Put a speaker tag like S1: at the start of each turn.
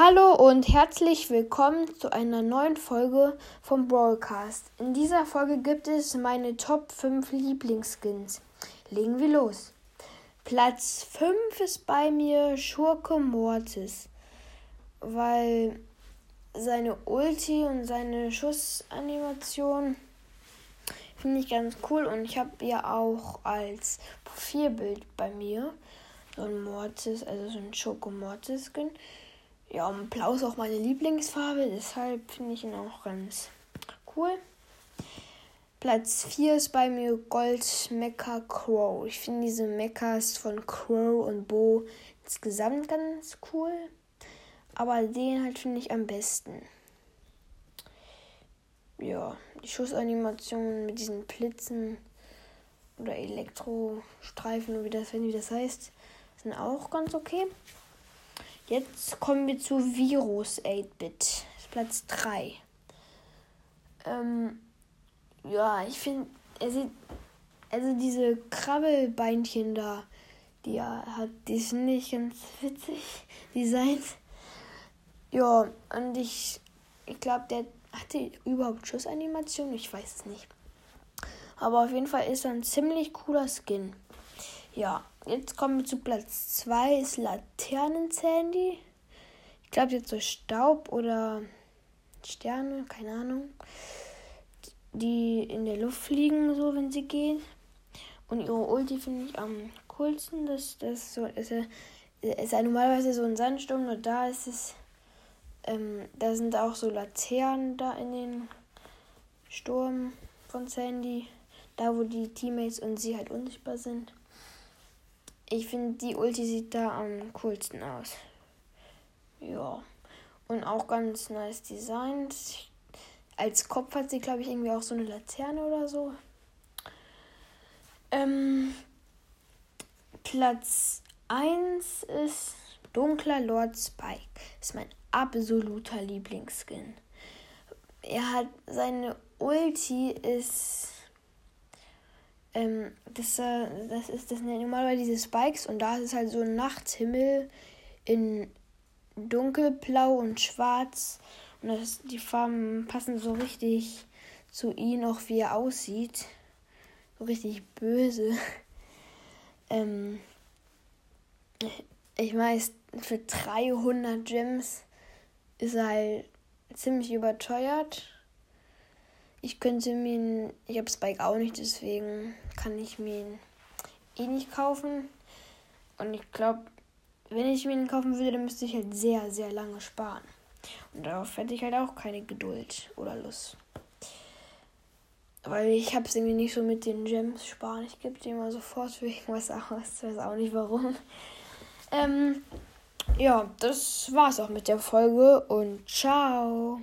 S1: Hallo und herzlich willkommen zu einer neuen Folge vom Broadcast. In dieser Folge gibt es meine Top 5 Lieblingsskins. Legen wir los. Platz 5 ist bei mir Schurke Mortis, weil seine Ulti und seine Schussanimation finde ich ganz cool und ich habe ja auch als Profilbild bei mir so ein Mortis, also so ein Schurke Mortis Skin. Ja, und Blau ist auch meine Lieblingsfarbe, deshalb finde ich ihn auch ganz cool. Platz 4 ist bei mir Gold Mecha Crow. Ich finde diese Mechas von Crow und Bo insgesamt ganz cool. Aber den halt finde ich am besten. Ja, die Schussanimation mit diesen Blitzen oder Elektrostreifen, wie das, wie das heißt, sind auch ganz okay. Jetzt kommen wir zu Virus 8-Bit. Platz 3. Ähm, ja, ich finde, er sieht, also diese Krabbelbeinchen da, die er hat, die finde ich ganz witzig designt. Ja, und ich, ich glaube, der hatte überhaupt Schussanimation, ich weiß es nicht. Aber auf jeden Fall ist er ein ziemlich cooler Skin. Ja, jetzt kommen wir zu Platz 2, ist Laternen-Sandy. Ich glaube jetzt so Staub oder Sterne, keine Ahnung. Die in der Luft fliegen, so wenn sie gehen. Und ihre Ulti finde ich am coolsten. Das, das so, ist, ist ja normalerweise so ein Sandsturm, nur da ist es. Ähm, da sind auch so Laternen da in den Sturm von Sandy. Da, wo die Teammates und sie halt unsichtbar sind. Ich finde, die Ulti sieht da am coolsten aus. Ja. Und auch ganz nice designt. Als Kopf hat sie, glaube ich, irgendwie auch so eine Laterne oder so. Ähm, Platz 1 ist Dunkler Lord Spike. Ist mein absoluter Lieblingsskin. Er hat seine Ulti ist ähm, das, äh, das ist das normalerweise diese Spikes und da ist es halt so ein Nachthimmel in dunkelblau und schwarz und das, die Farben passen so richtig zu ihm, auch wie er aussieht. So richtig böse. ähm, ich weiß, für 300 Gems ist er halt ziemlich überteuert. Ich könnte mir ihn, ich habe Spike auch nicht, deswegen kann ich mir ihn eh nicht kaufen. Und ich glaube, wenn ich mir ihn kaufen würde, dann müsste ich halt sehr, sehr lange sparen. Und darauf hätte ich halt auch keine Geduld oder Lust. Weil ich habe es irgendwie nicht so mit den Gems sparen. Ich gebe die immer sofort für irgendwas aus. Ich weiß auch nicht warum. Ähm, ja, das war's auch mit der Folge und ciao.